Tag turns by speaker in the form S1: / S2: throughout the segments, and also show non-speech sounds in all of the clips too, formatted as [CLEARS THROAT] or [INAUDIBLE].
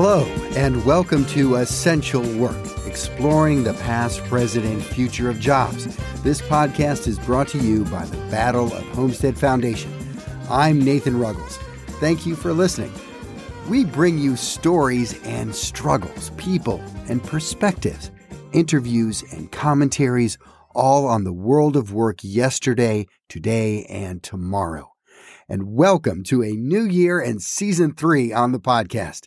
S1: Hello, and welcome to Essential Work, exploring the past, present, and future of jobs. This podcast is brought to you by the Battle of Homestead Foundation. I'm Nathan Ruggles. Thank you for listening. We bring you stories and struggles, people and perspectives, interviews and commentaries, all on the world of work yesterday, today, and tomorrow. And welcome to a new year and season three on the podcast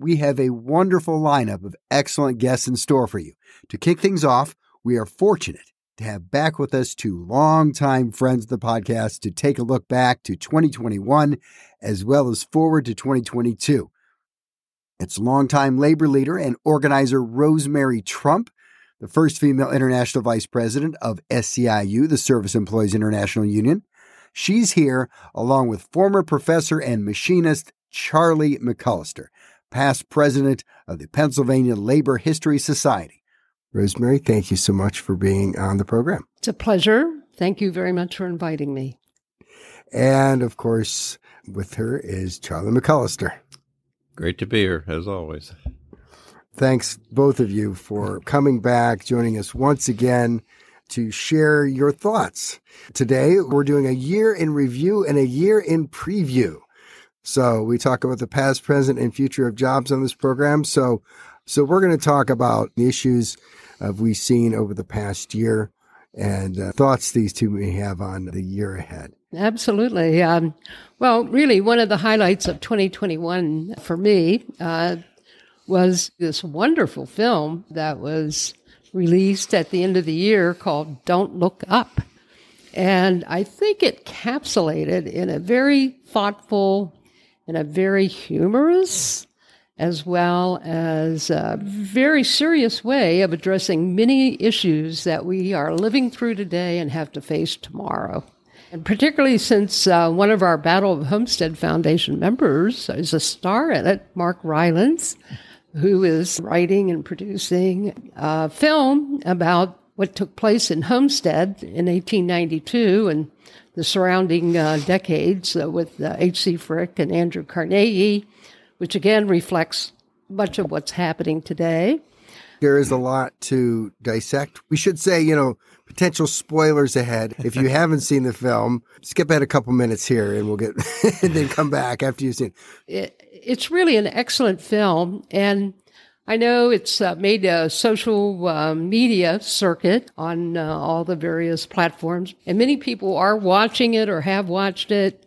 S1: we have a wonderful lineup of excellent guests in store for you. To kick things off, we are fortunate to have back with us two longtime friends of the podcast to take a look back to 2021 as well as forward to 2022. It's longtime labor leader and organizer Rosemary Trump, the first female international vice president of SEIU, the Service Employees International Union. She's here along with former professor and machinist Charlie McCollester past president of the Pennsylvania Labor History Society. Rosemary, thank you so much for being on the program.
S2: It's a pleasure. Thank you very much for inviting me.
S1: And of course, with her is Charlie McCollester.
S3: Great to be here, as always.
S1: Thanks, both of you, for coming back, joining us once again to share your thoughts. Today, we're doing a year in review and a year in preview. So we talk about the past, present, and future of jobs on this program. So, so we're going to talk about the issues of we've seen over the past year and uh, thoughts these two may have on the year ahead.
S2: Absolutely. Um, well, really, one of the highlights of 2021 for me uh, was this wonderful film that was released at the end of the year called Don't Look Up. And I think it capsulated in a very thoughtful in a very humorous as well as a very serious way of addressing many issues that we are living through today and have to face tomorrow. And particularly since uh, one of our Battle of Homestead Foundation members is a star in it, Mark Rylance, who is writing and producing a film about what took place in Homestead in 1892 and the surrounding uh, decades uh, with H.C. Uh, Frick and Andrew Carnegie, which again reflects much of what's happening today.
S1: There is a lot to dissect. We should say, you know, potential spoilers ahead. If you [LAUGHS] haven't seen the film, skip ahead a couple minutes here and we'll get, [LAUGHS] and then come back after you've seen
S2: it. It's really an excellent film. And I know it's uh, made a social uh, media circuit on uh, all the various platforms, and many people are watching it or have watched it.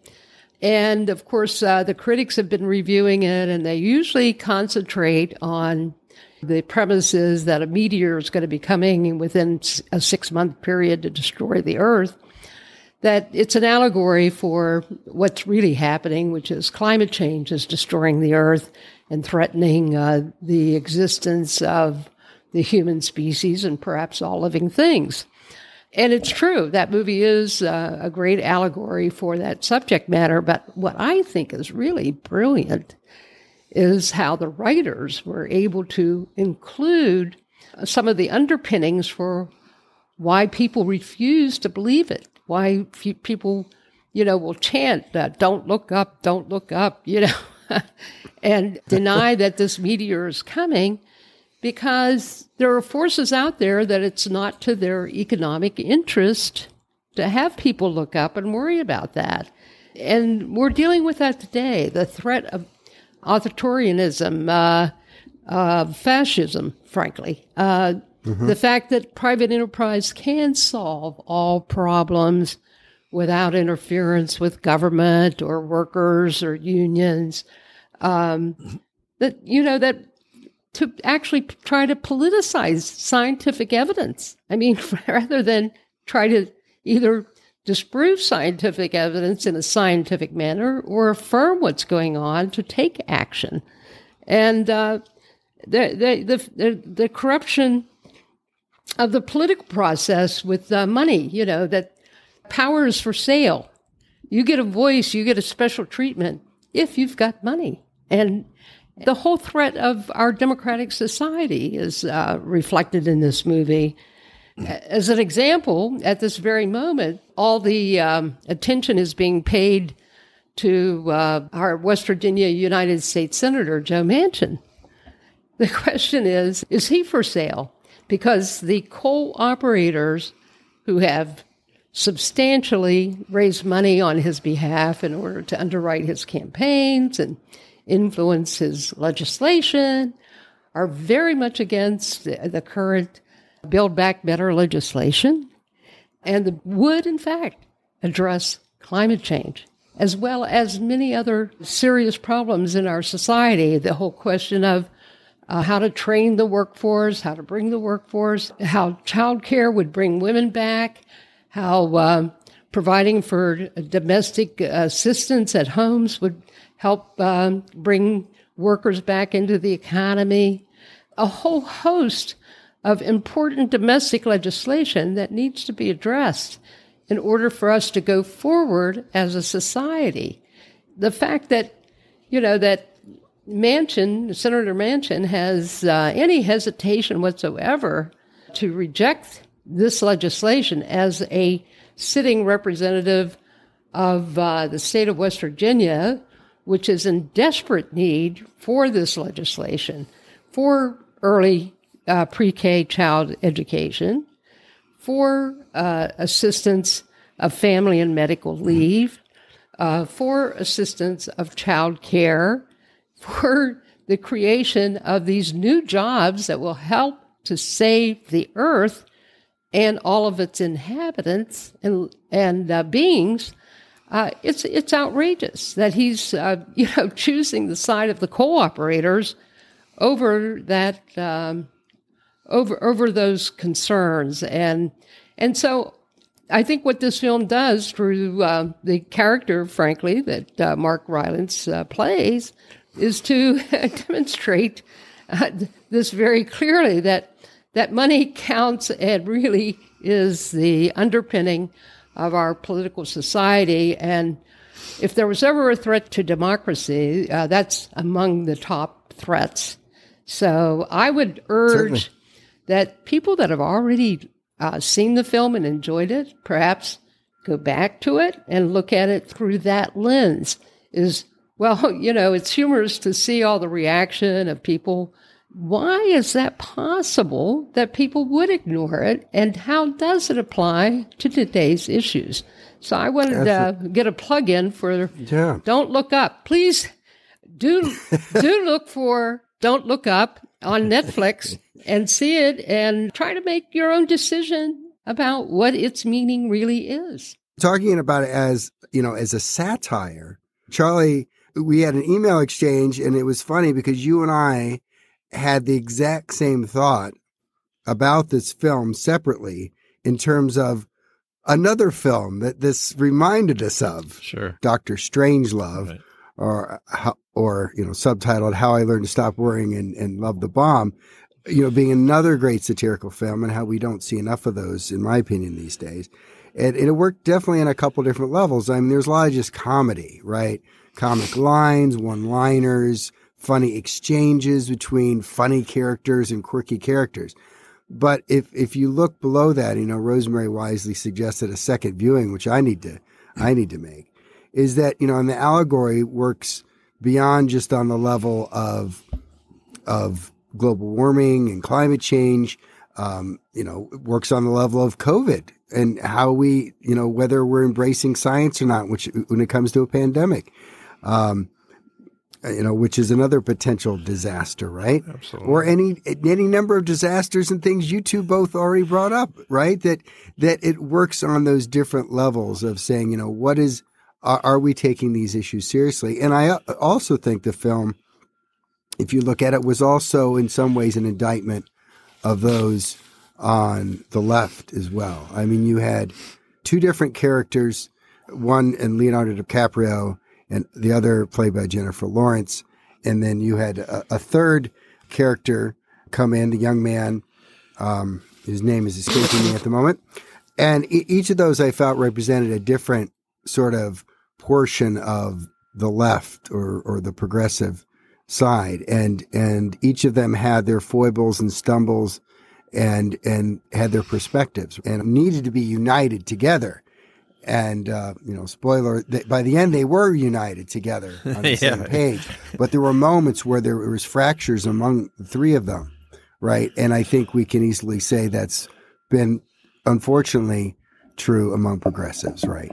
S2: And of course, uh, the critics have been reviewing it, and they usually concentrate on the premises that a meteor is going to be coming within a six month period to destroy the Earth. That it's an allegory for what's really happening, which is climate change is destroying the Earth and threatening uh, the existence of the human species and perhaps all living things. And it's true, that movie is uh, a great allegory for that subject matter. But what I think is really brilliant is how the writers were able to include some of the underpinnings for why people refuse to believe it, why people, you know, will chant, uh, don't look up, don't look up, you know. [LAUGHS] and deny that this meteor is coming because there are forces out there that it's not to their economic interest to have people look up and worry about that. And we're dealing with that today the threat of authoritarianism, uh, uh, fascism, frankly. Uh, mm-hmm. The fact that private enterprise can solve all problems without interference with government or workers or unions. Um, that you know that to actually try to politicize scientific evidence. I mean, [LAUGHS] rather than try to either disprove scientific evidence in a scientific manner or affirm what's going on to take action. And uh, the, the, the, the, corruption of the political process with uh, money, you know, that Power is for sale. You get a voice, you get a special treatment if you've got money. And the whole threat of our democratic society is uh, reflected in this movie. As an example, at this very moment, all the um, attention is being paid to uh, our West Virginia United States Senator Joe Manchin, The question is is he for sale? Because the coal operators who have substantially raised money on his behalf in order to underwrite his campaigns and influence his legislation are very much against the, the current Build Back Better legislation and would, in fact, address climate change as well as many other serious problems in our society. The whole question of uh, how to train the workforce, how to bring the workforce, how childcare would bring women back, how uh, providing for domestic assistance at homes would help um, bring workers back into the economy. A whole host of important domestic legislation that needs to be addressed in order for us to go forward as a society. The fact that, you know, that Manchin, Senator Manchin, has uh, any hesitation whatsoever to reject this legislation as a sitting representative of uh, the state of West Virginia, which is in desperate need for this legislation for early uh, pre K child education, for uh, assistance of family and medical leave, uh, for assistance of child care, for the creation of these new jobs that will help to save the earth and all of its inhabitants and and uh, beings. Uh, it's it's outrageous that he's uh, [LAUGHS] you know choosing the side of the coal operators over that um, over over those concerns. And and so I think what this film does through uh, the character, frankly, that uh, Mark Rylance uh, plays, is to [LAUGHS] demonstrate uh, this very clearly that that money counts and really is the underpinning of our political society. And if there was ever a threat to democracy, uh, that's among the top threats. So I would urge Certainly. that people that have already uh, seen the film and enjoyed it, perhaps go back to it and look at it through that lens. Is well, [LAUGHS] you know, it's humorous to see all the reaction of people. Why is that possible that people would ignore it? And how does it apply to today's issues? So I wanted to get a plug in for yeah. Don't Look Up. Please do do [LAUGHS] look for Don't Look Up on Netflix and see it and try to make your own decision about what its meaning really is.
S1: Talking about it as, you know, as a satire, Charlie, we had an email exchange and it was funny because you and I had the exact same thought about this film separately in terms of another film that this reminded us of.
S3: Sure.
S1: Doctor Strangelove. Right. Or, or you know, subtitled "How I Learned to Stop Worrying and, and Love the Bomb," you know, being another great satirical film and how we don't see enough of those, in my opinion, these days. And, and it worked definitely on a couple different levels. I mean, there's a lot of just comedy, right? Comic lines, one liners, funny exchanges between funny characters and quirky characters. But if, if you look below that, you know, Rosemary wisely suggested a second viewing, which I need to, I need to make, is that, you know, and the allegory works beyond just on the level of, of global warming and climate change. Um, you know, works on the level of COVID and how we, you know, whether we're embracing science or not, which when it comes to a pandemic, um, Uh, you know, which is another potential disaster, right?
S3: Absolutely.
S1: Or any any number of disasters and things you two both already brought up, right? That that it works on those different levels of saying, you know, what is are, are we taking these issues seriously? And I uh, also think the film if you look at it, was also in some ways an indictment of those on the left as well. I mean, you had two different characters, one in Leonardo DiCaprio and the other played by Jennifer Lawrence. And then you had a, a third character come in, the young man, um, his name is escaping me at the moment. And e- each of those I felt represented a different sort of portion of the left or, or the progressive side and and each of them had their foibles and stumbles and and had their perspectives and needed to be united together and uh, you know, spoiler. They, by the end, they were united together [LAUGHS] on the
S3: Yeah.
S1: same page. But there were moments where there was fractures among the three of them, right? And I think we can easily say that's been, unfortunately, true among progressives, right?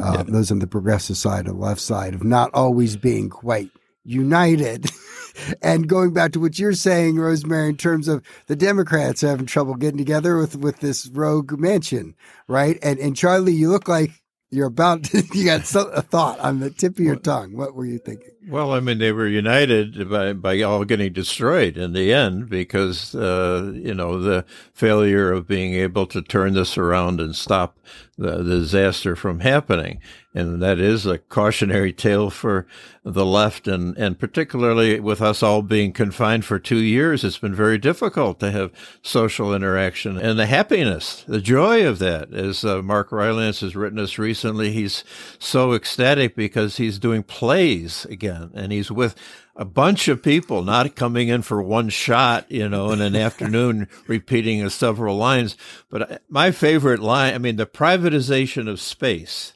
S1: Uh, Those on the progressive side, the left side, of not always being quite united. [LAUGHS] and going back to what you're saying, Rosemary, in terms of the Democrats having trouble getting together with with this rogue Manchin, right? And and Charlie, you look like you're about [LAUGHS] to, you got so, a thought on the tip of your tongue. What were you thinking?
S3: Well, I mean, they were united by, by all getting destroyed in the end because, uh, you know, the failure of being able to turn this around and stop the, the disaster from happening. And that is a cautionary tale for the left and, and particularly with us all being confined for two years, it's been very difficult to have social interaction and the happiness, the joy of that. As uh, Mark Rylance has written us recently, he's so ecstatic because he's doing plays again and he's with a bunch of people not coming in for one shot, you know, in an [LAUGHS] afternoon repeating several lines. But uh, my favorite line, I mean, the privatization of space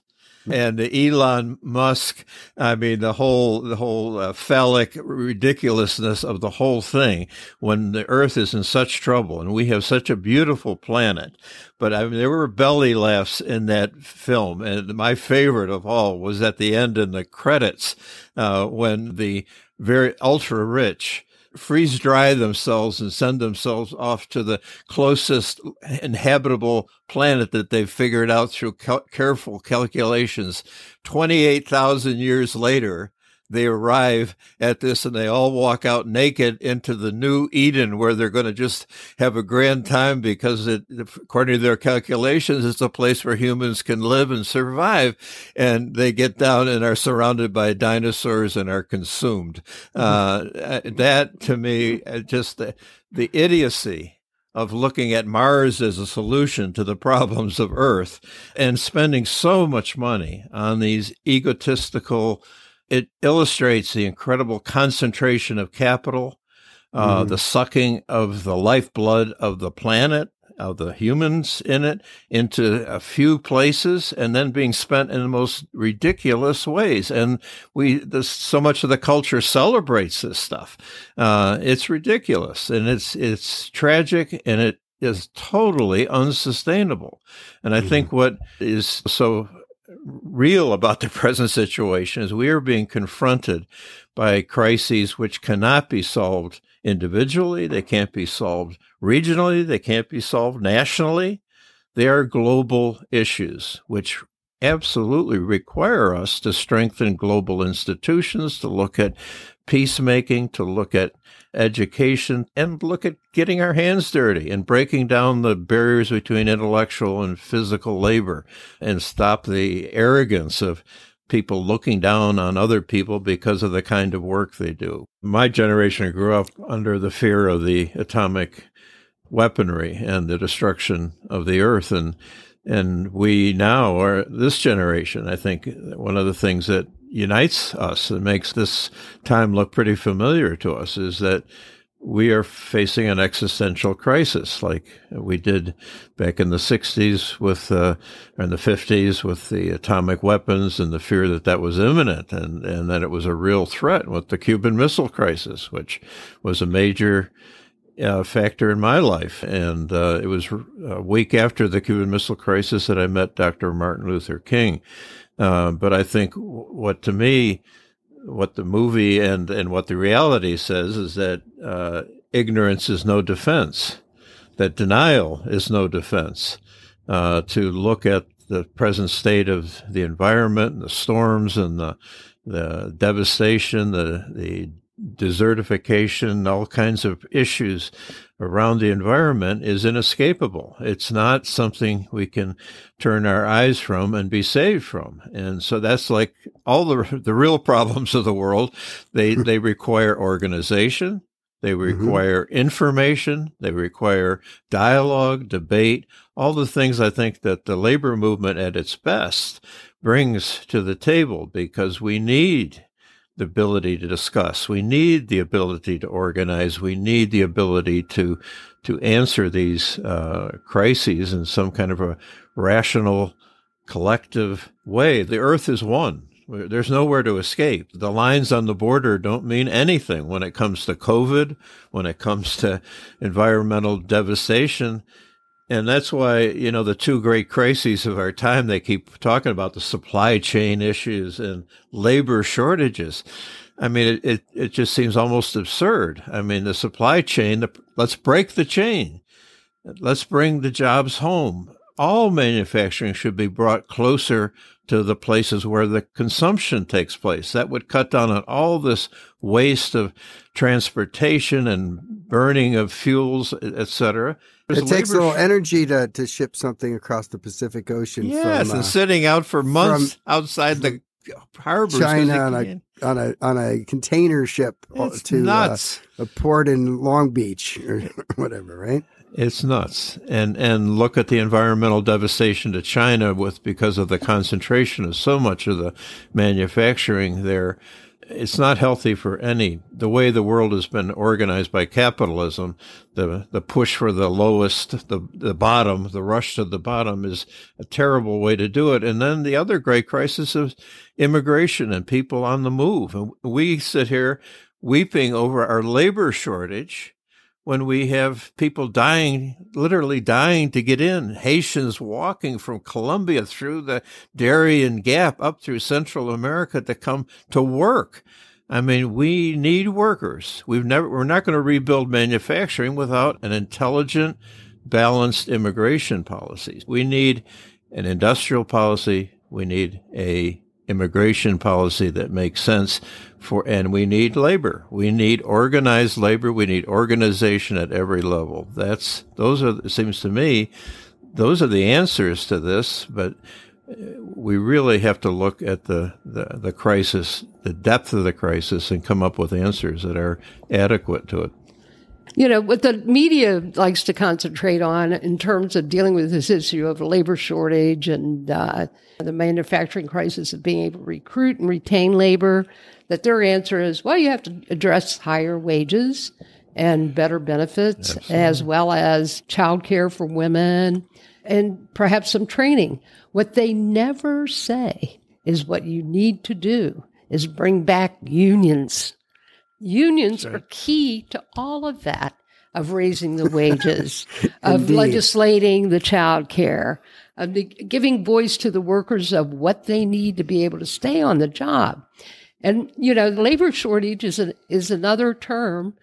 S3: and the Elon Musk, I mean, the whole, the whole uh, phallic ridiculousness of the whole thing when the earth is in such trouble and we have such a beautiful planet. But I mean, there were belly laughs in that film. And my favorite of all was at the end in the credits, uh, when the very ultra rich freeze dry themselves and send themselves off to the closest inhabitable planet that they've figured out through cal- careful calculations. 28,000 years later, they arrive at this and they all walk out naked into the new Eden where they're going to just have a grand time because it, according to their calculations, it's a place where humans can live and survive. And they get down and are surrounded by dinosaurs and are consumed. Uh, that to me, uh, just the, the idiocy of looking at Mars as a solution to the problems of Earth and spending so much money on these egotistical it illustrates the incredible concentration of capital, uh,
S1: Mhm.
S3: the sucking of the lifeblood of the planet, of the humans in it, into a few places, and then being spent in the most ridiculous ways. And we, this, so much of the culture celebrates this stuff. Uh, it's ridiculous, and it's it's tragic, and it is totally unsustainable. And I think what is so real about the [LAUGHS] present situation is we are being confronted by crises which cannot be solved individually. They can't be solved regionally. They can't be solved nationally. They are global issues, which absolutely require us to strengthen global institutions, to look at peacemaking, to look at education, and look at getting our hands dirty and breaking down the barriers between intellectual and physical labor and stop the arrogance of people looking down on other people because of the kind of work they do. My generation grew up under the fear of the atomic weaponry and the destruction of the earth and and we now are this generation i think one of the things that unites us and makes this time look pretty familiar to us is that we are facing an existential crisis like we did back in the 60s with uh, or in the 50s with the atomic weapons and the fear that that was imminent and, and that it was a real threat with the Cuban Missile Crisis, which was a major uh, factor in my life. And uh, it was a week after the Cuban Missile Crisis that I met Dr. Martin Luther King. Uh, but I think what to me, what the movie and, and what the reality says is that uh, ignorance is no defense, that denial is no defense. Uh, to look at the present state of the environment, and the storms, and the the devastation, the the desertification, all kinds of issues around the environment is inescapable. It's not something we can turn our eyes from and be saved from. And so that's like all the [LAUGHS] the real problems of the world. They they require organization. They mm-hmm. require information. They require dialogue, debate, all the things I think that the labor movement at its best brings to the table because we need the ability to discuss. We need the ability to organize. We need the ability to to answer these uh, crises in some kind of a rational collective way. The earth is one. There's nowhere to escape. The lines on the border don't mean anything when it comes to COVID, when it comes to environmental devastation. And that's why, you know, the two great crises of our time, they keep talking about the supply chain issues and labor shortages. I mean, it, it, it just seems almost absurd. I mean, the supply chain, the, let's break the chain. Let's bring the jobs home. All manufacturing should be brought closer to the places where the consumption takes place. That would cut down on all this waste of transportation and burning of fuels, etc.
S1: It takes a little sh- energy to, to ship something across the Pacific Ocean.
S3: Yes,
S1: from,
S3: and uh, sitting out for months outside the [LAUGHS] harbor,
S1: China on a, on a on a container ship
S3: it's
S1: to
S3: uh,
S1: a port in Long Beach or [LAUGHS] whatever, right?
S3: It's nuts. And and look at the environmental devastation to China with because of the concentration of so much of the manufacturing there. It's not healthy for any. The way the world has been organized by capitalism, the the push for the lowest, the the bottom, the rush to the bottom is a terrible way to do it. And then the other great crisis is immigration and people on the move. And we sit here weeping over our labor shortage when we have people dying, literally dying to get in. Haitians walking from Colombia through the Darien Gap up through Central America to come to work. I mean, we need workers. We've never, we're not going to rebuild manufacturing without an intelligent, balanced immigration policy. We need an industrial policy. We need a immigration policy that makes sense for, and we need labor. We need organized labor. We need organization at every level. That's, those are, it seems to me, those are the answers to this, but uh, we really have to look at the, the, the crisis, the depth of the crisis, and come up with answers that are adequate to it.
S2: You know, what the media likes to concentrate on in terms of dealing with this issue of labor shortage and uh, the manufacturing crisis of being able to recruit and retain labor, that their answer is, well, you have to address higher wages and better benefits, Absolutely. as well as childcare for women and perhaps some training. What they never say is what you need to do is bring back unions Unions are key to all of that of raising the wages, [LAUGHS] of legislating the child care, of the, giving voice to the workers of what they need to be able to stay on the job. And, you know, labor shortage is, an, is another term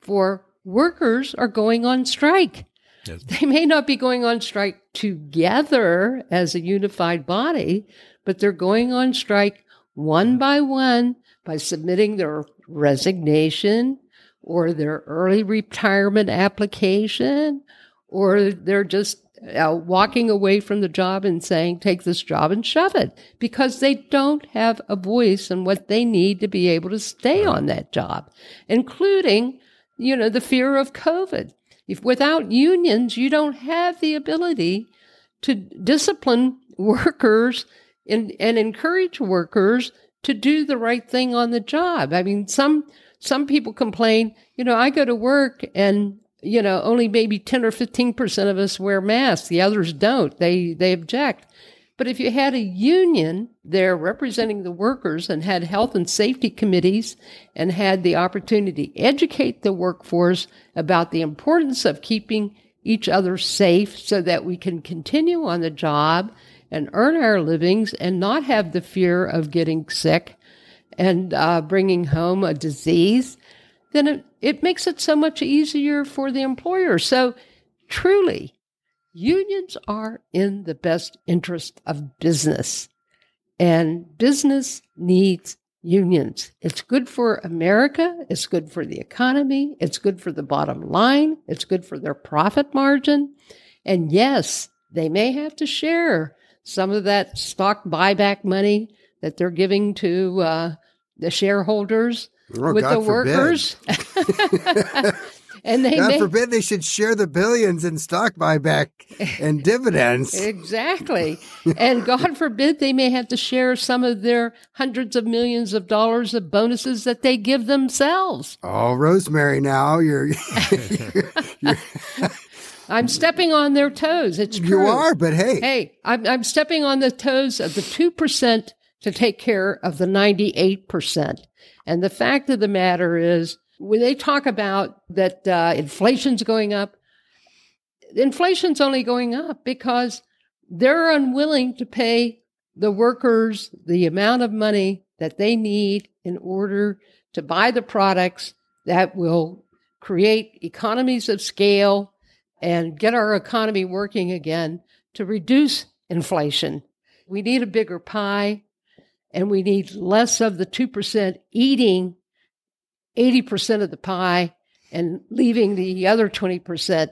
S2: for workers are going on strike. Yes. They may not be going on strike together as a unified body, but they're going on strike one mm-hmm. by one by submitting their resignation or their early retirement application, or they're just uh, walking away from the job and saying, take this job and shove it because they don't have a voice in what they need to be able to stay on that job, including, you know, the fear of COVID. If without unions, you don't have the ability to discipline [LAUGHS] workers and, and encourage workers to do the right thing on the job. I mean, some some people complain, you know, I go to work and you know, only maybe 10 or 15% of us wear masks. The others don't. They they object. But if you had a union there representing the workers and had health and safety committees and had the opportunity to educate the workforce about the importance of keeping each other safe so that we can continue on the job and earn our livings and not have the fear of getting sick and uh, bringing home a disease, then it, it makes it so much easier for the employer. So, truly, unions are in the best interest of business, and business needs unions. It's good for America. It's good for the economy. It's good for the bottom line. It's good for their profit margin. And yes, they may have to share some of that stock buyback money that they're giving to uh, the shareholders
S1: oh,
S2: with
S1: God
S2: the workers. [LAUGHS] [LAUGHS] and they
S1: God
S2: may,
S1: forbid they should share the billions in stock buyback and [LAUGHS] dividends.
S2: exactly. and God forbid they may have to share some of their hundreds of millions of dollars of bonuses that they give themselves.
S1: Oh, Rosemary, now you're, you're, you're
S2: I'm stepping on their toes. It's true.
S1: You are, but hey.
S2: Hey, I'm, I'm stepping on the toes of the 2% to take care of the 98%. And the fact of the matter is, when they talk about that uh, inflation's going up, inflation's only going up because they're unwilling to pay the workers the amount of money that they need in order to buy the products that will create economies of scale and get our economy working again to reduce inflation. We need a bigger pie and we need less of the 2% eating 80% of the pie and leaving the other 20%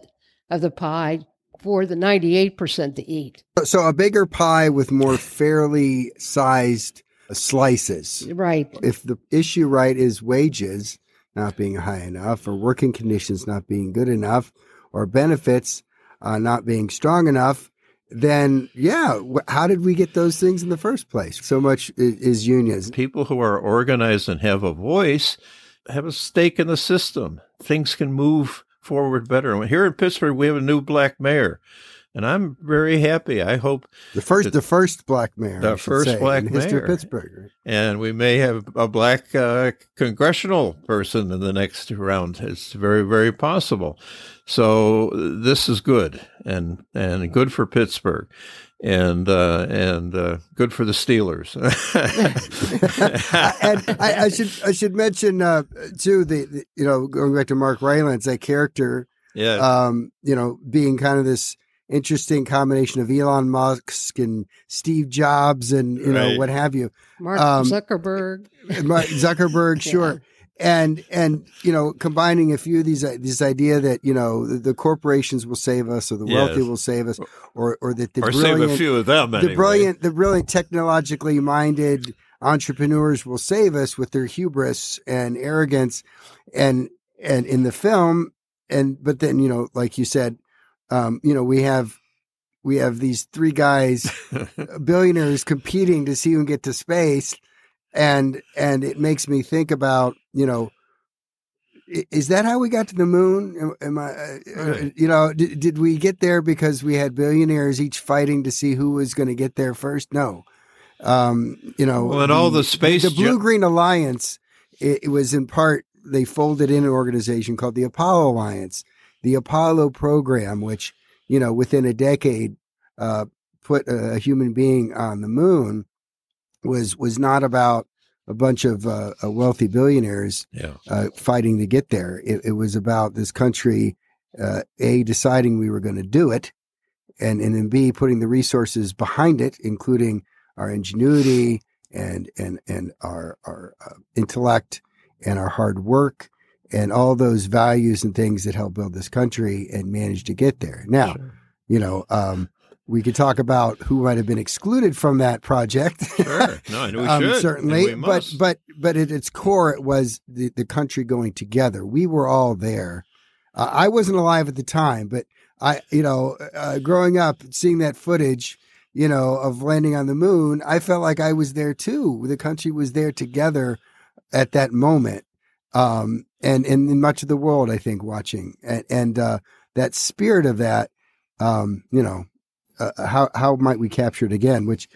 S2: of the pie for the 98% to eat.
S1: So a bigger pie with more fairly sized slices.
S2: Right.
S1: If the issue right is wages not being high enough or working conditions not being good enough or benefits uh, not being strong enough, then yeah, how did we get those things in the first place? So much is unions.
S3: People who are organized and have a voice have a stake in the system. Things can move forward better. Here in Pittsburgh, we have a new black mayor, and I'm very happy. I hope
S1: the first, the first black mayor,
S3: the first say, black
S1: in
S3: mayor,
S1: history of Pittsburgh,
S3: and we may have a black uh, congressional person in the next round. It's very, very possible. So this is good and and good for Pittsburgh and uh, and uh, good for the Steelers. [LAUGHS]
S1: and I, I, should I should mention uh, too the, the, you know going back to Mark Rylance that character,
S3: yeah,
S1: um, you know being kind of this interesting combination of Elon Musk and Steve Jobs and you right. know what have you,
S2: Mark um, Zuckerberg, [LAUGHS]
S1: Mark Zuckerberg, [LAUGHS] sure. yeah and and you know combining a few of these uh, this idea that you know the, the corporations will save us or the wealthy yes. will save us or or that the
S3: or
S1: brilliant,
S3: save a few of them
S1: anyway. the brilliant the brilliant technologically minded entrepreneurs will save us with their hubris and arrogance and and in the film and but then you know like you said um you know we have we have these three guys [LAUGHS] billionaires competing to see who can get to space and and it makes me think about you know is that how we got to the moon? Am, am i uh, uh, right. you know did, did we get there because we had billionaires each fighting to see who was going to get there first? No. Um you know
S3: well and the, all the space
S1: the blue green alliance it, it was in part they folded in an organization called the apollo alliance the apollo program which you know within a decade uh put a, a human being on the moon was was not about a bunch of uh, uh, wealthy billionaires
S3: yeah.
S1: uh, fighting to get there. It, it was about this country, uh, a deciding we were going to do it, and and then b putting the resources behind it, including our ingenuity and and and our our uh, intellect and our hard work and all those values and things that help build this country and manage to get there. Now, sure. you know. Um, we could talk about who might have been excluded from that project.
S3: Sure, [LAUGHS] no, we um,
S1: should certainly, but but but at its core, it was the the country going together. We were all there. Uh, I wasn't alive at the time, but I, you know, uh, growing up, seeing that footage, you know, of landing on the moon, I felt like I was there too. The country was there together at that moment, um, and, and in much of the world, I think, watching and, and uh, that spirit of that, um, you know, uh, how how might we capture it again? Which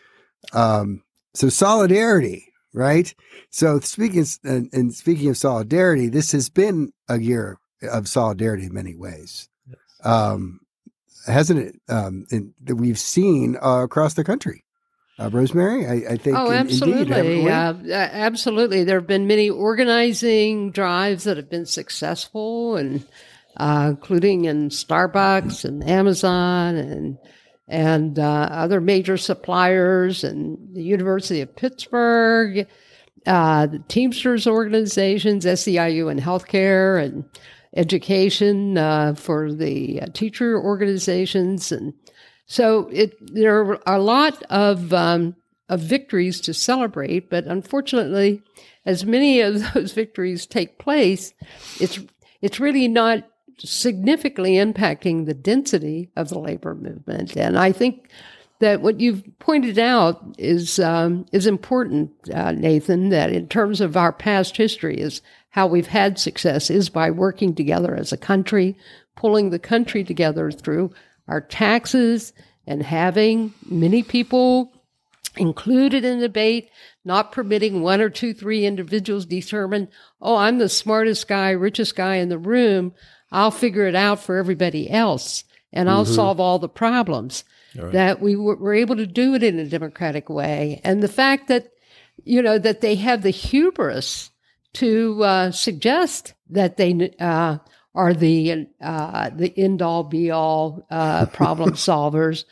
S1: um, so solidarity, right? So speaking and, and, speaking of solidarity, this has been a year of solidarity in many ways, yes. um, hasn't it? Um, in, that we've seen uh, across the country. Uh, Rosemary, I, I, think.
S2: Oh, absolutely. Indeed, uh, absolutely. There have been many organizing drives that have been successful, and uh, including in Starbucks and Amazon and and uh, other major suppliers and the University of Pittsburgh, uh, the Teamsters organizations, SEIU and healthcare and education uh, for the uh, teacher organizations. And so it, there are a lot of, um, of victories to celebrate, but unfortunately, as many [LAUGHS] of those victories take place, it's, it's really not significantly impacting the density of the labor movement. And I think that what you've pointed out is um, is important, uh, Nathan. That in terms of our past history, is how we've had success is by working together as a country, pulling the country together through our taxes and having many people included in the debate, not permitting one or two, three individuals determine, oh, I'm the smartest guy, richest guy in the room. I'll figure it out for everybody else and I'll mm-hmm. solve all the problems. Right. That we were able to do it in a democratic way. And the fact that, you know, that they have the hubris to uh, suggest that they uh, are the uh, the end all be all uh, problem [LAUGHS] solvers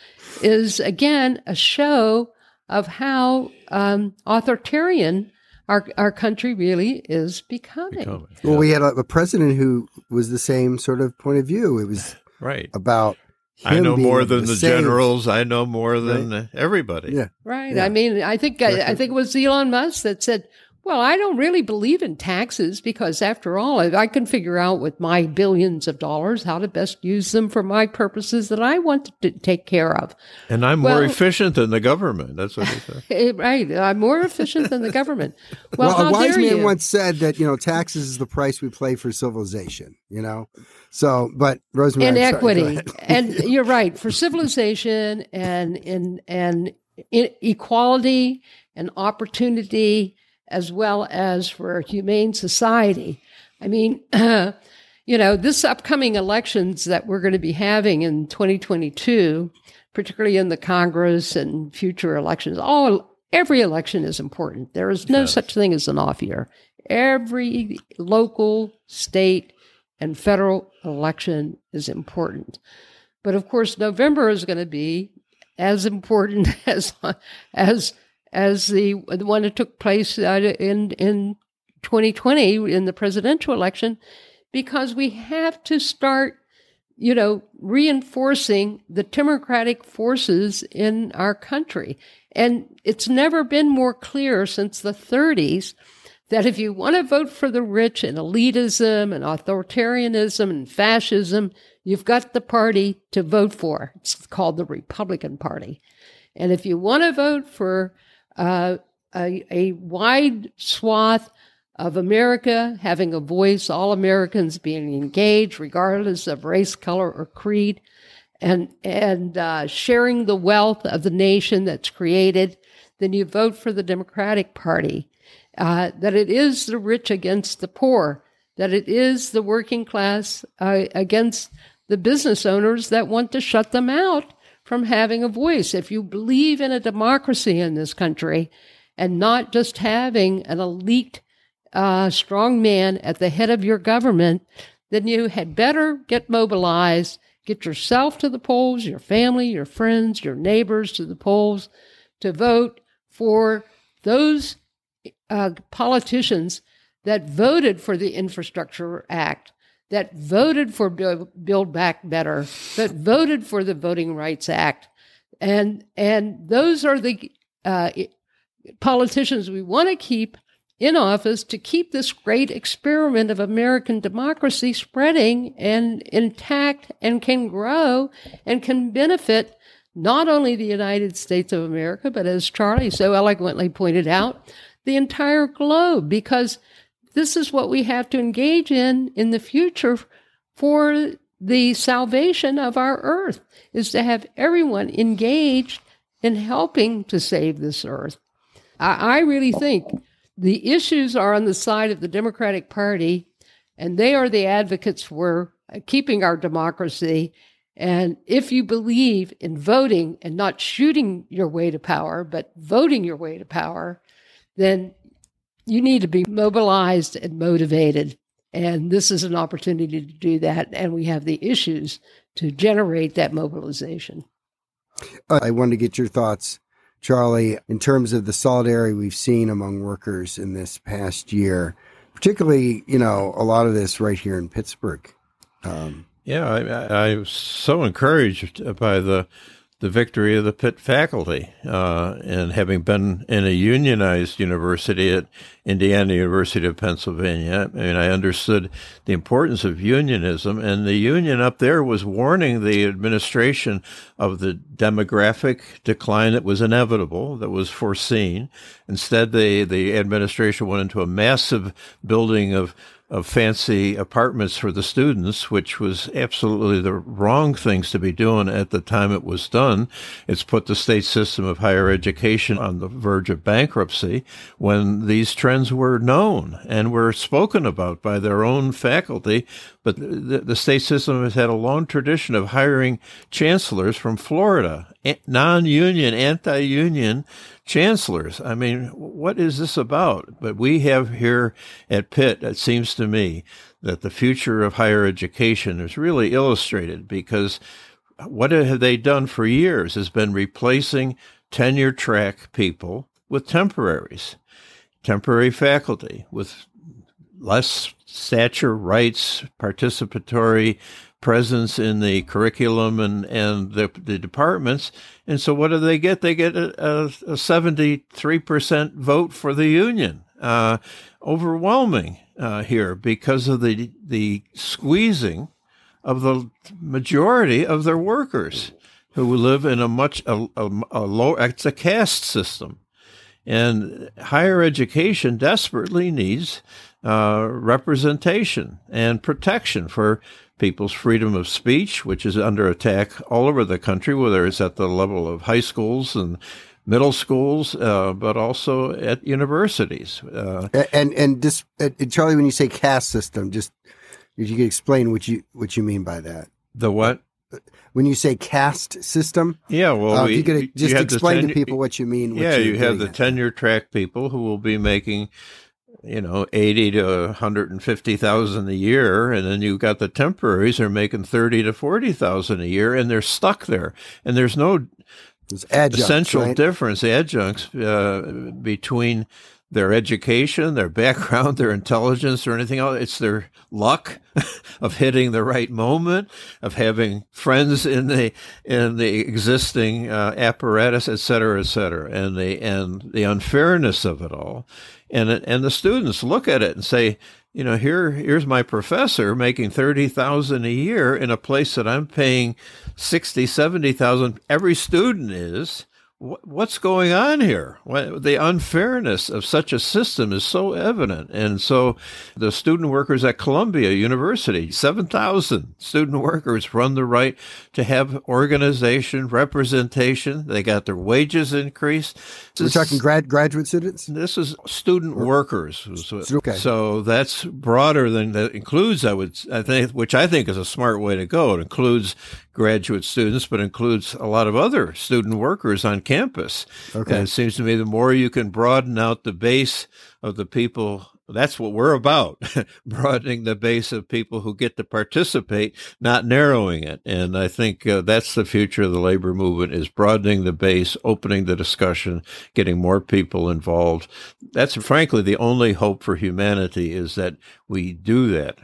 S2: is again a show of how um, authoritarian our our country really is becoming. becoming
S1: yeah. Well, we had a, a, president who was the same sort of point of view. It was [LAUGHS]
S3: right
S1: about.
S3: I know more than the generals. I know more than right. everybody.
S1: Yeah,
S2: right. Yeah. I mean, I think I, I think it was Elon Musk that said well, I don't really believe in taxes because, after all, I can figure out with my billions of dollars how to best use them for my purposes that I want to take care of.
S3: And I'm well, more efficient than the government. That's what he said. [LAUGHS]
S2: Eh, right. I'm more efficient than the government. Well,
S1: well a wise man
S2: you?
S1: once said that, you know, taxes is the price we pay for civilization, you know? So, but Rosemary.
S2: Inequity. and equity. [LAUGHS] And you're right. For civilization and, and, and equality and opportunity as well as for humane society. I mean, uh, [CLEARS THROAT] you know, this upcoming elections that we're going to be having in 2022, particularly in the Congress and future elections, all every election is important. There is no yes. such thing as an off year. Every local, state, and federal election is important. But of course, November is going to be as important [LAUGHS] as as as the, the one that took place uh, in in 2020 in the presidential election, because we have to start, you know, reinforcing the democratic forces in our country. And it's never been more clear since the 30s that if you want to vote for the rich and elitism and authoritarianism and fascism, you've got the party to vote for. It's called the Republican Party. And if you want to vote for uh, a, a wide swath of America having a voice, all Americans being engaged, regardless of race, color, or creed, and and uh, sharing the wealth of the nation that's created, then you vote for the Democratic Party. Uh, that it is the rich against the poor, that it is the working class uh, against the business owners that want to shut them out from having a voice. If you believe in a democracy in this country and not just having an elite uh, strong man at the head of your government, then you had better get mobilized, get yourself to the polls, your family, your friends, your neighbors to the polls to vote for those uh, politicians that voted for the Infrastructure Act, that voted for Build Back Better, that voted for the Voting Rights Act. And, and those are the uh, politicians we want to keep in office to keep this great experiment of American democracy spreading and intact and can grow and can benefit not only the United States of America, but as Charlie so eloquently pointed out, the entire globe, because this is what we have to engage in in the future for the salvation of our earth is to have everyone engaged in helping to save this earth. I, I really think the issues are on the side of the Democratic Party, and they are the advocates for keeping our democracy. And if you believe in voting and not shooting your way to power, but voting your way to power, then you need to be mobilized and motivated. And this is an opportunity to do that. And we have the issues to generate that mobilization.
S1: Uh, I wanted to get your thoughts, Charlie, in terms of the solidarity we've seen among workers in this past year, particularly, you know, a lot of this right here in Pittsburgh.
S3: Um, yeah, I, I was so encouraged by the the victory of the Pitt faculty. Uh, and having been in a unionized university at Indiana University of Pennsylvania, I mean, I understood the importance of unionism. And the union up there was warning the administration of the demographic decline that was inevitable, that was foreseen. Instead, the, the administration went into a massive building of of fancy apartments for the students, which was absolutely the wrong things to be doing at the time it was done. It's put the state system of higher education on the verge of bankruptcy when these trends were known and were spoken about by their own faculty. But the, the state system has had a long tradition of hiring chancellors from Florida, non union, anti union chancellors. I mean, what is this about? But we have here at Pitt, it seems to me, that the future of higher education is really illustrated because what have they done for years has been replacing tenure track people with temporaries, temporary faculty with less stature rights, participatory presence in the curriculum and, and the, the departments. And so what do they get? They get a, a, a 73% vote for the union. Uh, overwhelming uh, here because of the, the squeezing of the majority of their workers who live in a much a, a, a low it's a caste system and higher education desperately needs uh, representation and protection for people's freedom of speech, which is under attack all over the country, whether it's at the level of high schools and middle schools, uh, but also at universities.
S1: Uh, and and this, uh, Charlie, when you say caste system, just if you could explain what you what you mean by that.
S3: The what?
S1: When you say caste system,
S3: yeah, well,
S1: uh,
S3: we,
S1: you could just explain
S3: tenure,
S1: to people what you mean.
S3: What
S1: yeah,
S3: you have the
S1: at.
S3: tenure track people who will be making you know, 80 to 150,000 a year. And then you've got the temporaries who are making 30 to 40,000 a year and they're stuck there. And there's no
S1: adjuncts,
S3: essential
S1: right?
S3: difference, adjuncts, uh, between their education, their background, their intelligence, or anything else. It's their luck [LAUGHS] of hitting the right moment, of having friends in the in the existing uh, apparatus, et cetera, et cetera, and the and the unfairness of it all and and the students look at it and say, you know, here here's my professor making thirty thousand a year in a place that I'm paying sixty, seventy thousand. Every student is, what's going on here? The unfairness of such a system is so evident. And so the student workers at Columbia University, 7,000 student workers run the right to have organization, representation. They got their wages increased.
S1: We're talking grad, graduate students?
S3: This is student or, workers.
S1: Okay.
S3: So that's broader than that includes, I would, I think, which I think is a smart way to go. It includes graduate students, but includes a lot of other student workers on campus. Okay. And it seems to me the more you can broaden out the base of the people that's what we're about [LAUGHS] broadening the base of people who get to participate not narrowing it and i think uh, that's the future of the labor movement is broadening the base opening the discussion getting more people involved that's frankly the only hope for humanity is that we do that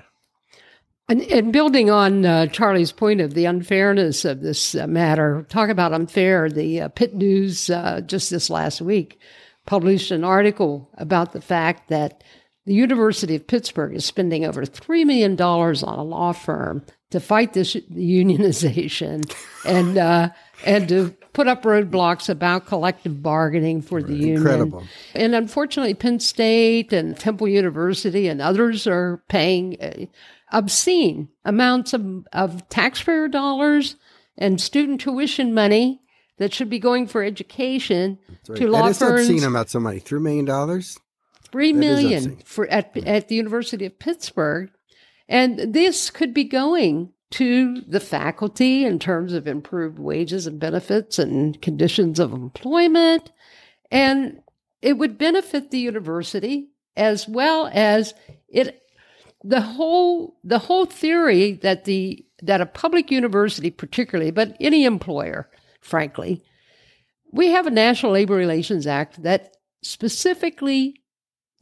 S2: and, and building on uh, Charlie's point of the unfairness of this uh, matter, talk about unfair. The uh, Pitt News uh, just this last week published an article about the fact that the University of Pittsburgh is spending over $3 million on a law firm to fight this unionization [LAUGHS] and, uh, and to put up roadblocks about collective bargaining for the union.
S1: Incredible.
S2: And unfortunately, Penn State and Temple University and others are paying uh, obscene amounts of, of taxpayer dollars and student tuition money that should be going for education right. to law
S1: and
S2: firms.
S1: obscene amounts of money. $3 million?
S2: Three million for at at the University of Pittsburgh, and this could be going to the faculty in terms of improved wages and benefits and conditions of employment, and it would benefit the university as well as it the whole the whole theory that the that a public university particularly but any employer frankly we have a national labor relations act that specifically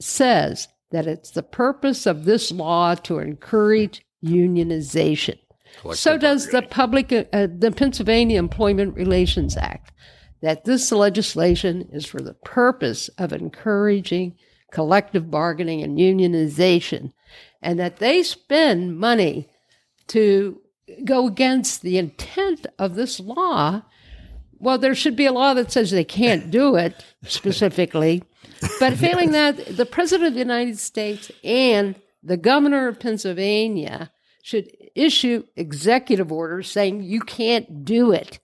S2: says that it's the purpose of this law to encourage unionization so does the public, uh, the Pennsylvania Employment Relations Act. That this legislation is for the purpose of encouraging collective bargaining and unionization, and that they spend money to go against the intent of this law. Well, there should be a law that says they can't do it specifically. But failing that, the President of the United States and the governor of Pennsylvania should issue executive orders saying you can't do it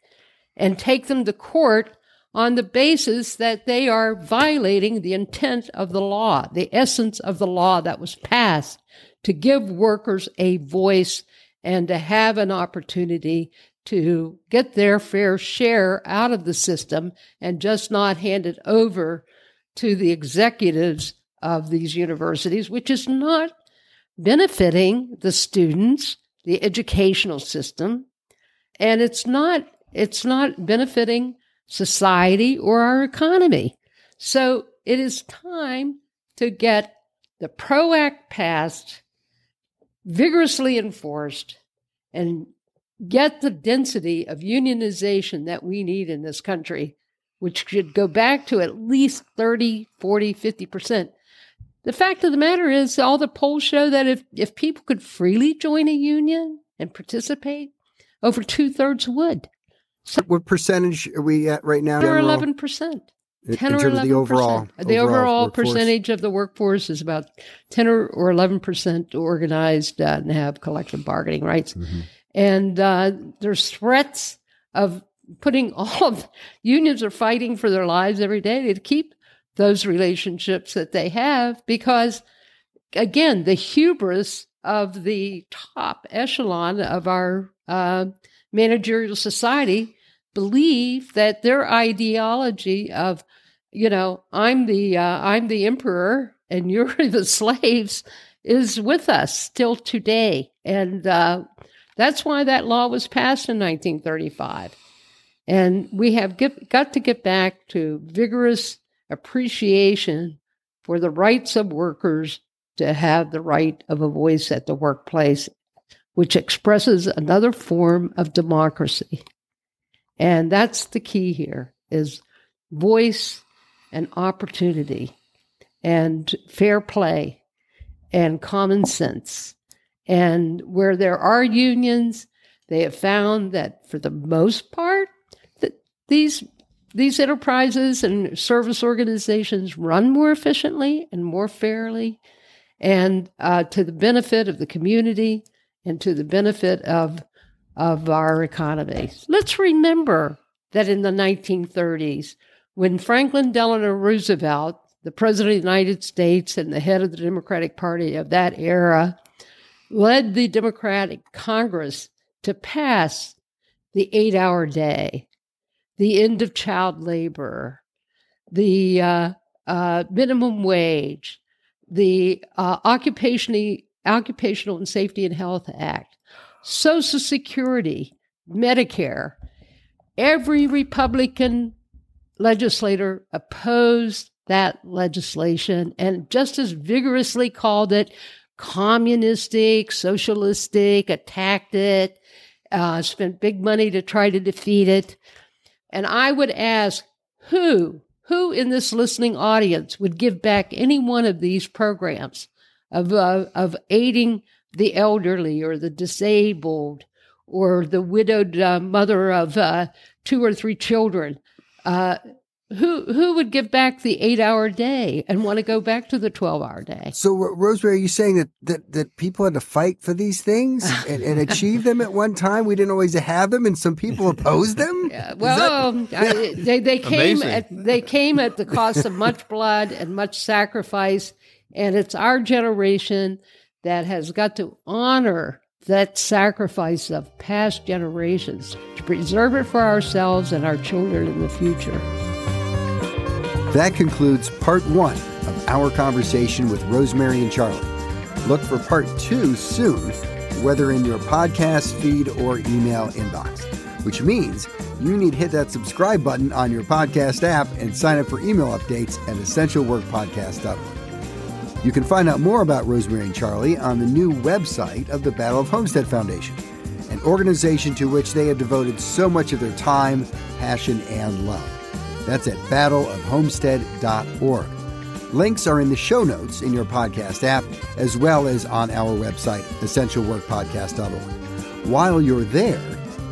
S2: and take them to court on the basis that they are violating the intent of the law, the essence of the law that was passed to give workers a voice and to have an opportunity to get their fair share out of the system and just not hand it over to the executives of these universities, which is not benefiting the students, the educational system, and it's not it's not benefiting society or our economy. So it is time to get the PRO Act passed, vigorously enforced, and get the density of unionization that we need in this country, which should go back to at least 30, 40, 50%. The fact of the matter is, all the polls show that if, if people could freely join a union and participate, over two thirds would.
S1: So what percentage are we at right now?
S2: 10 or 11 percent. 10 or 11
S1: the overall,
S2: the overall, overall percentage of the workforce is about 10 or 11 percent organized uh, and have collective bargaining rights. Mm-hmm. And uh, there's threats of putting [LAUGHS] all of unions are fighting for their lives every day to keep those relationships that they have because, again, the hubris of the top echelon of our uh, managerial society believe that their ideology of, you know, I'm the uh, I'm the emperor and you're [LAUGHS] the slaves is with us still today, and uh, that's why that law was passed in 1935. And we have get, got to get back to vigorous appreciation for the rights of workers to have the right of a voice at the workplace, which expresses another form of democracy. And that's the key here is voice and opportunity and fair play and common sense. And where there are unions, they have found that for the most part, that these these enterprises and service organizations run more efficiently and more fairly, and uh, to the benefit of the community and to the benefit of of our economy. Let's remember that in the 1930s, when Franklin Delano Roosevelt, the President of the United States and the head of the Democratic Party of that era, led the Democratic Congress to pass the eight hour day the end of child labor, the uh, uh, minimum wage, the uh, occupational, occupational and Safety and Health Act, Social Security, Medicare. Every Republican legislator opposed that legislation and just as vigorously called it communistic, socialistic, attacked it, uh, spent big money to try to defeat it. And I would ask who, who in this listening audience would give back any one of these programs of, uh, of aiding the elderly or the disabled or the widowed uh, mother of uh, two or three children? Uh, who who would give back the eight hour day and want to go back to the 12 hour day?
S1: So rosemary are you saying that that, that people had to fight for these things [LAUGHS] and, and achieve them at one time? We didn't always have them and some people opposed them? [LAUGHS]
S2: Yeah, well that, I, [LAUGHS] they, they came at, they came at the cost of much blood and much sacrifice and it's our generation that has got to honor that sacrifice of past generations to preserve it for ourselves and our children in the future
S1: that concludes part one of our conversation with Rosemary and Charlie. Look for part two soon, whether in your podcast feed or email inbox, which means you need to hit that subscribe button on your podcast app and sign up for email updates at essentialworkpodcast.org. You can find out more about Rosemary and Charlie on the new website of the Battle of Homestead Foundation an organization to which they have devoted so much of their time, passion, and love. That's at battleofhomestead.org. Links are in the show notes in your podcast app, as well as on our website, essentialworkpodcast.org. While you're there,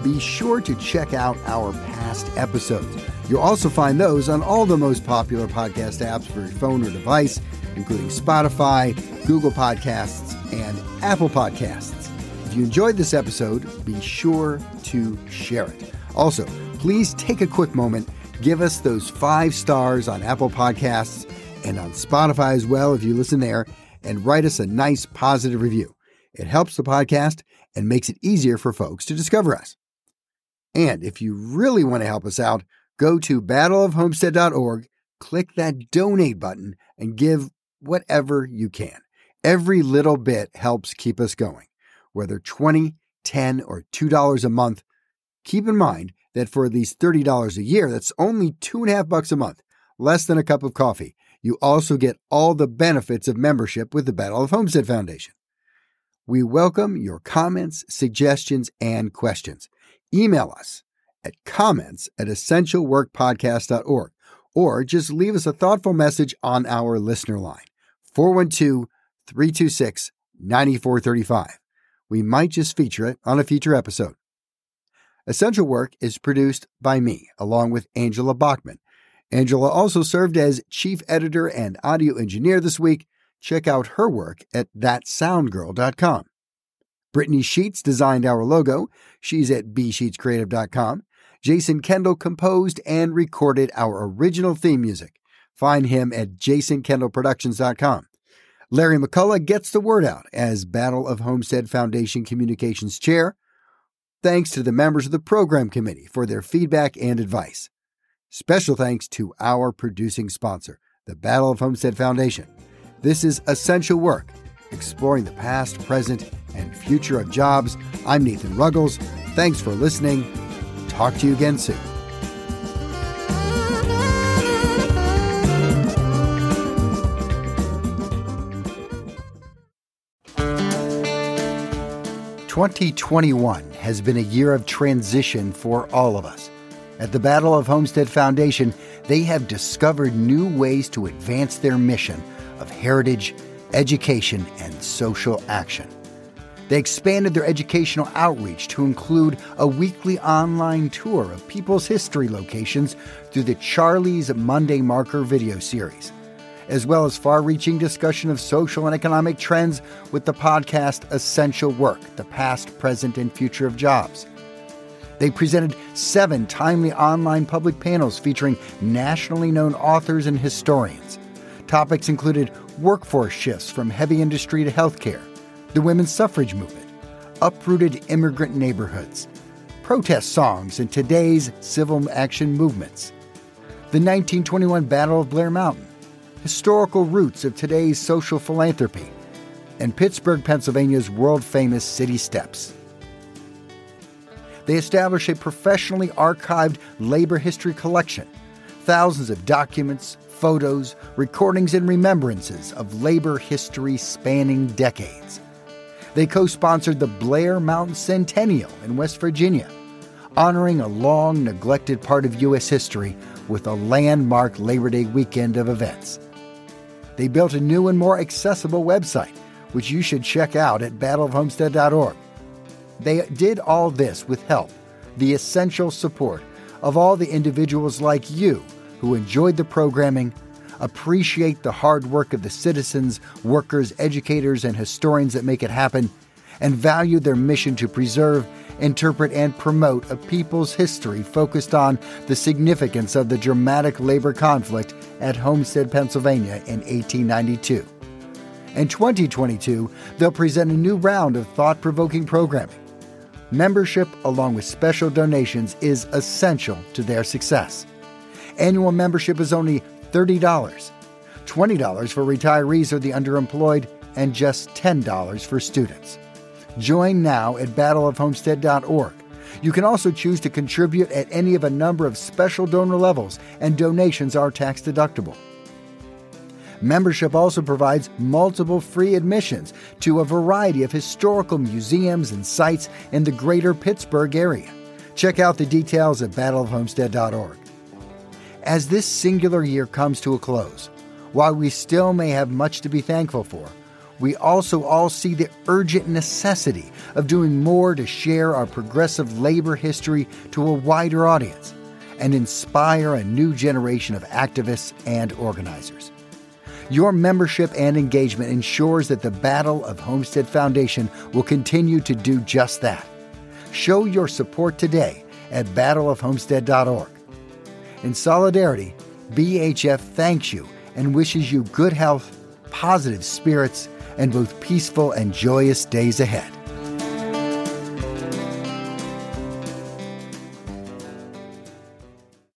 S1: be sure to check out our past episodes. You'll also find those on all the most popular podcast apps for your phone or device, including Spotify, Google Podcasts, and Apple Podcasts. If you enjoyed this episode, be sure to share it. Also, please take a quick moment, give us those five stars on Apple Podcasts and on Spotify as well if you listen there, and write us a nice positive review. It helps the podcast and makes it easier for folks to discover us. And if you really want to help us out, go to battleofhomestead.org, click that donate button, and give whatever you can. Every little bit helps keep us going, whether 20, 10, or $2 a month. Keep in mind that for at least $30 a year, that's only two and a half bucks a month, less than a cup of coffee. You also get all the benefits of membership with the Battle of Homestead Foundation. We welcome your comments, suggestions, and questions. Email us at comments at essentialworkpodcast.org or just leave us a thoughtful message on our listener line, 412 326 9435. We might just feature it on a future episode. Essential Work is produced by me, along with Angela Baughman. Angela also served as chief editor and audio engineer this week. Check out her work at thatsoundgirl.com. Brittany Sheets designed our logo. She's at bsheetscreative.com. Jason Kendall composed and recorded our original theme music. Find him at jasonkendallproductions.com. Larry McCullough gets the word out as Battle of Homestead Foundation Communications Chair. Thanks to the members of the program committee for their feedback and advice. Special thanks to our producing sponsor, the Battle of Homestead Foundation. This is Essential Work, exploring the past, present, and future of jobs. I'm Nathan Ruggles. Thanks for listening. Talk to you again soon. Twenty twenty one has been a year of transition for all of us. At the Battle of Homestead Foundation, they have discovered new ways to advance their mission of heritage, education, and social action. They expanded their educational outreach to include a weekly online tour of people's history locations through the Charlie's Monday Marker video series, as well as far reaching discussion of social and economic trends with the podcast Essential Work The Past, Present, and Future of Jobs. They presented seven timely online public panels featuring nationally known authors and historians. Topics included workforce shifts from heavy industry to healthcare the women's suffrage movement, uprooted immigrant neighborhoods, protest songs in today's civil action movements, the 1921 Battle of Blair Mountain, historical roots of today's social philanthropy, and Pittsburgh, Pennsylvania's world famous city steps. They establish a professionally archived labor history collection, thousands of documents, photos, recordings, and remembrances of labor history spanning decades. They co sponsored the Blair Mountain Centennial in West Virginia, honoring a long neglected part of U.S. history with a landmark Labor Day weekend of events. They built a new and more accessible website, which you should check out at battleofhomestead.org. They did all this with help, the essential support of all the individuals like you who enjoyed the programming appreciate the hard work of the citizens, workers, educators, and historians that make it happen, and value their mission to preserve, interpret, and promote a people's history focused on the significance of the dramatic labor conflict at Homestead, Pennsylvania in 1892. In 2022, they'll present a new round of thought provoking programming. Membership, along with special donations, is essential to their success. Annual membership is only $30, $20 for retirees or the underemployed, and just $10 for students. Join now at battleofhomestead.org. You can also choose to contribute at any of a number of special donor levels, and donations are tax deductible. Membership also provides multiple free admissions to a variety of historical museums and sites in the greater Pittsburgh area. Check out the details at battleofhomestead.org. As this singular year comes to a close, while we still may have much to be thankful for, we also all see the urgent necessity of doing more to share our progressive labor history to a wider audience and inspire a new generation of activists and organizers. Your membership and engagement ensures that the Battle of Homestead Foundation will continue to do just that. Show your support today at battleofhomestead.org. In solidarity, BHF thanks you and wishes you good health, positive spirits, and both peaceful and joyous days ahead.